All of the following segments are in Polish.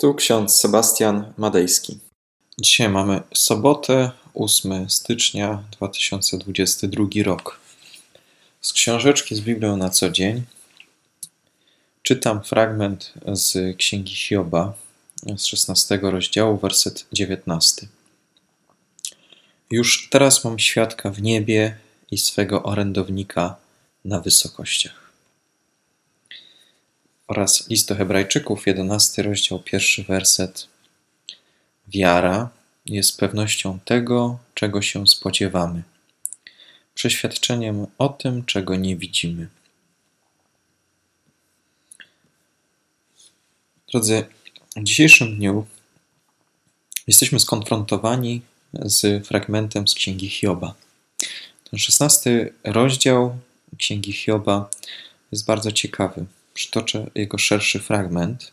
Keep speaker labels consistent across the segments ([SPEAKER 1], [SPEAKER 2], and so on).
[SPEAKER 1] Tu ksiądz Sebastian Madejski. Dzisiaj mamy sobotę, 8 stycznia 2022 rok. Z książeczki z Biblią na co dzień czytam fragment z Księgi Hioba z 16 rozdziału, werset 19. Już teraz mam świadka w niebie i swego orędownika na wysokościach oraz list do Hebrajczyków, 11 rozdział, pierwszy werset. Wiara jest pewnością tego, czego się spodziewamy, przeświadczeniem o tym, czego nie widzimy. Drodzy, w dzisiejszym dniu jesteśmy skonfrontowani z fragmentem z Księgi Hioba. Ten szesnasty rozdział Księgi Hioba jest bardzo ciekawy przytoczę jego szerszy fragment,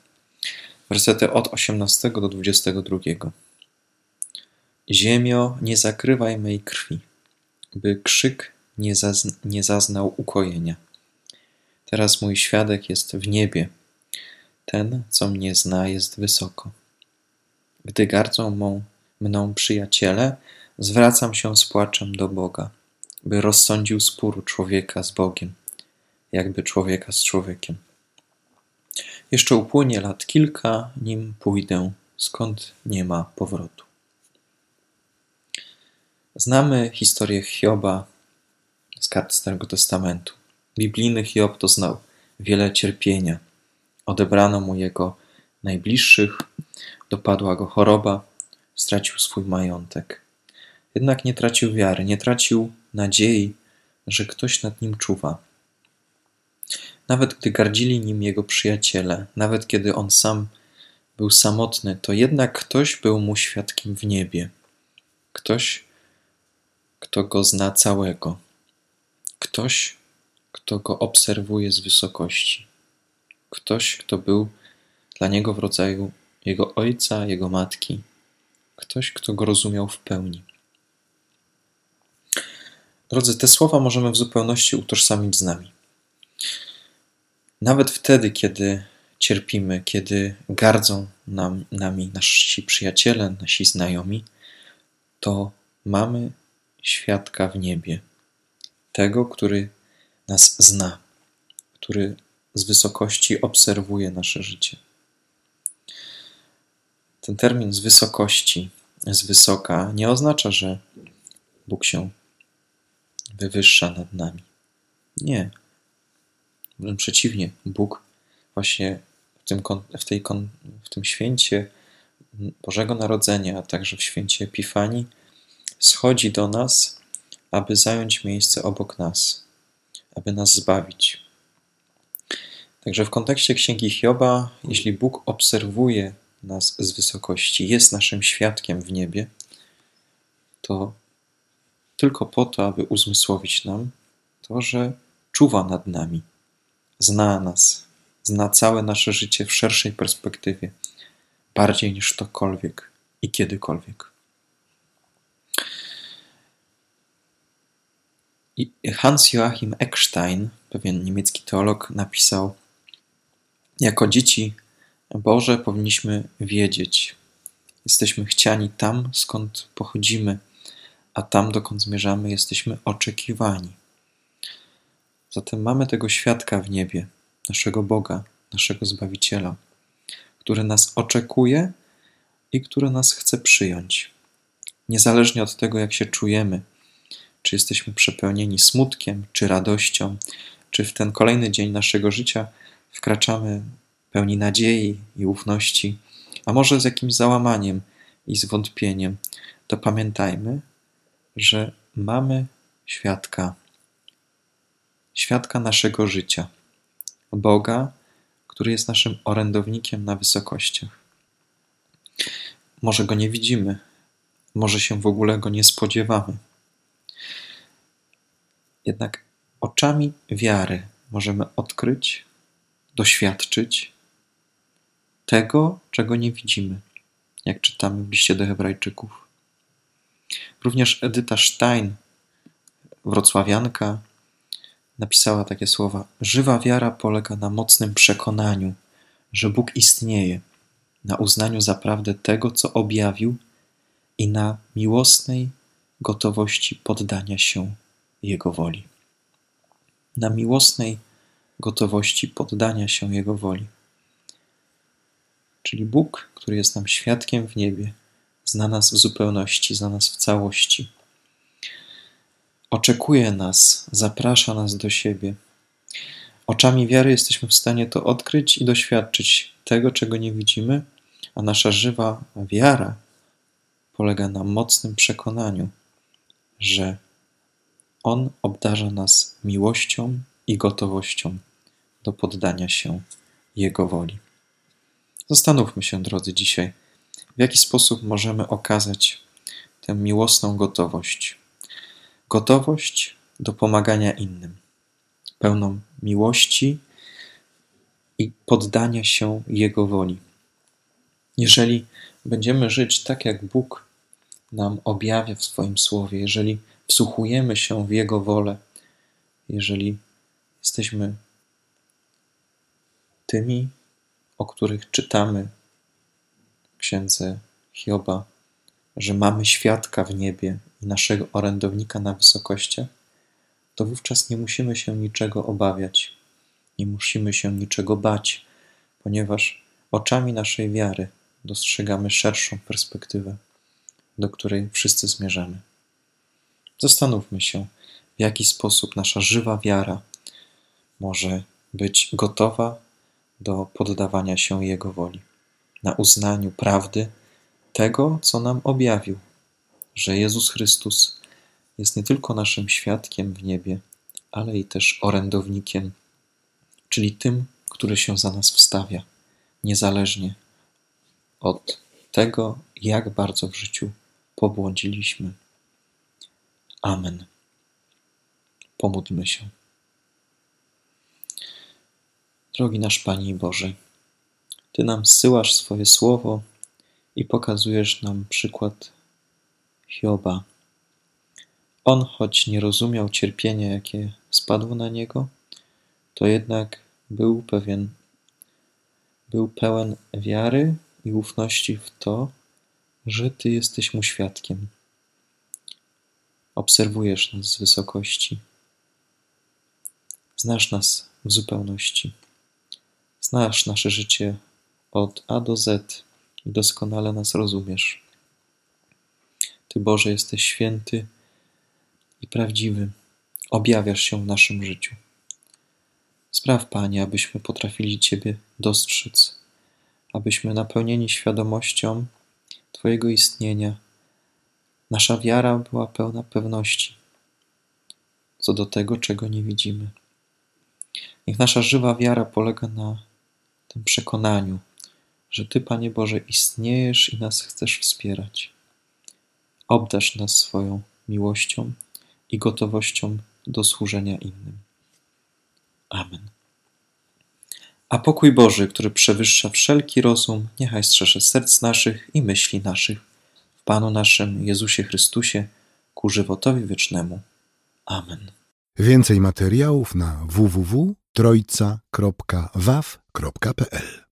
[SPEAKER 1] wersety od 18 do 22. Ziemio, nie zakrywaj mej krwi, by krzyk nie, zazn- nie zaznał ukojenia. Teraz mój świadek jest w niebie. Ten, co mnie zna, jest wysoko. Gdy gardzą mą, mną przyjaciele, zwracam się z płaczem do Boga, by rozsądził spór człowieka z Bogiem, jakby człowieka z człowiekiem. Jeszcze upłynie lat kilka, nim pójdę, skąd nie ma powrotu. Znamy historię Hioba z kart Starego Testamentu. Biblijny Hiob doznał wiele cierpienia. Odebrano mu jego najbliższych, dopadła go choroba, stracił swój majątek. Jednak nie tracił wiary, nie tracił nadziei, że ktoś nad nim czuwa. Nawet gdy gardzili nim jego przyjaciele, nawet kiedy on sam był samotny, to jednak ktoś był mu świadkiem w niebie. Ktoś, kto go zna całego. Ktoś, kto go obserwuje z wysokości. Ktoś, kto był dla niego w rodzaju jego ojca, jego matki. Ktoś, kto go rozumiał w pełni. Drodzy, te słowa możemy w zupełności utożsamić z nami. Nawet wtedy, kiedy cierpimy, kiedy gardzą nam, nami nasi przyjaciele, nasi znajomi, to mamy świadka w niebie, tego, który nas zna, który z wysokości obserwuje nasze życie. Ten termin z wysokości, z wysoka, nie oznacza, że Bóg się wywyższa nad nami. Nie. Wręcz przeciwnie, Bóg właśnie w tym, w, tej, w tym święcie Bożego Narodzenia, a także w święcie Epifanii, schodzi do nas, aby zająć miejsce obok nas, aby nas zbawić. Także w kontekście Księgi Hioba, jeśli Bóg obserwuje nas z wysokości, jest naszym świadkiem w niebie, to tylko po to, aby uzmysłowić nam to, że czuwa nad nami zna nas, zna całe nasze życie w szerszej perspektywie, bardziej niż ktokolwiek i kiedykolwiek. I Hans-Joachim Eckstein, pewien niemiecki teolog, napisał: Jako dzieci Boże powinniśmy wiedzieć, jesteśmy chciani tam, skąd pochodzimy, a tam, dokąd zmierzamy, jesteśmy oczekiwani. Zatem mamy tego świadka w niebie, naszego Boga, naszego Zbawiciela, który nas oczekuje i który nas chce przyjąć. Niezależnie od tego, jak się czujemy, czy jesteśmy przepełnieni smutkiem, czy radością, czy w ten kolejny dzień naszego życia wkraczamy pełni nadziei i ufności, a może z jakimś załamaniem i zwątpieniem, to pamiętajmy, że mamy świadka świadka naszego życia, Boga, który jest naszym orędownikiem na wysokościach. Może go nie widzimy, może się w ogóle go nie spodziewamy. Jednak oczami wiary możemy odkryć, doświadczyć tego, czego nie widzimy, jak czytamy w liście do Hebrajczyków. Również Edyta Stein, wrocławianka, napisała takie słowa: Żywa wiara polega na mocnym przekonaniu, że Bóg istnieje, na uznaniu zaprawdę tego, co objawił i na miłosnej gotowości poddania się Jego woli. Na miłosnej gotowości poddania się Jego woli. Czyli Bóg, który jest nam świadkiem w niebie, zna nas w zupełności, zna nas w całości. Oczekuje nas, zaprasza nas do siebie. Oczami wiary jesteśmy w stanie to odkryć i doświadczyć tego, czego nie widzimy, a nasza żywa wiara polega na mocnym przekonaniu, że On obdarza nas miłością i gotowością do poddania się Jego woli. Zastanówmy się, drodzy, dzisiaj, w jaki sposób możemy okazać tę miłosną gotowość. Gotowość do pomagania innym, pełną miłości i poddania się Jego woli. Jeżeli będziemy żyć tak, jak Bóg nam objawia w swoim słowie, jeżeli wsłuchujemy się w Jego wolę, jeżeli jesteśmy tymi, o których czytamy w księdze Hioba, że mamy świadka w niebie naszego orędownika na wysokościach, to wówczas nie musimy się niczego obawiać, nie musimy się niczego bać, ponieważ oczami naszej wiary dostrzegamy szerszą perspektywę, do której wszyscy zmierzamy. Zastanówmy się, w jaki sposób nasza żywa wiara może być gotowa do poddawania się Jego woli, na uznaniu prawdy tego, co nam objawił, że Jezus Chrystus jest nie tylko naszym świadkiem w niebie, ale i też orędownikiem, czyli tym, który się za nas wstawia, niezależnie od tego, jak bardzo w życiu pobłądziliśmy. Amen. Pomódlmy się. Drogi nasz Panie Boże, Ty nam zsyłasz swoje słowo i pokazujesz nam przykład Hioba. On, choć nie rozumiał cierpienia, jakie spadło na niego, to jednak był pewien, był pełen wiary i ufności w to, że Ty jesteś mu świadkiem. Obserwujesz nas z wysokości. Znasz nas w zupełności. Znasz nasze życie od A do Z i doskonale nas rozumiesz. Ty, Boże, jesteś święty i prawdziwy. Objawiasz się w naszym życiu. Spraw, Panie, abyśmy potrafili Ciebie dostrzec, abyśmy napełnieni świadomością Twojego istnienia, nasza wiara była pełna pewności co do tego, czego nie widzimy. Niech nasza żywa wiara polega na tym przekonaniu, że Ty, Panie Boże, istniejesz i nas chcesz wspierać. Obdasz nas swoją miłością i gotowością do służenia innym. Amen. A pokój Boży, który przewyższa wszelki rozum, niechaj strzeże serc naszych i myśli naszych w Panu naszym Jezusie Chrystusie ku żywotowi wiecznemu. Amen.
[SPEAKER 2] Więcej materiałów na www.trojca.waw.pl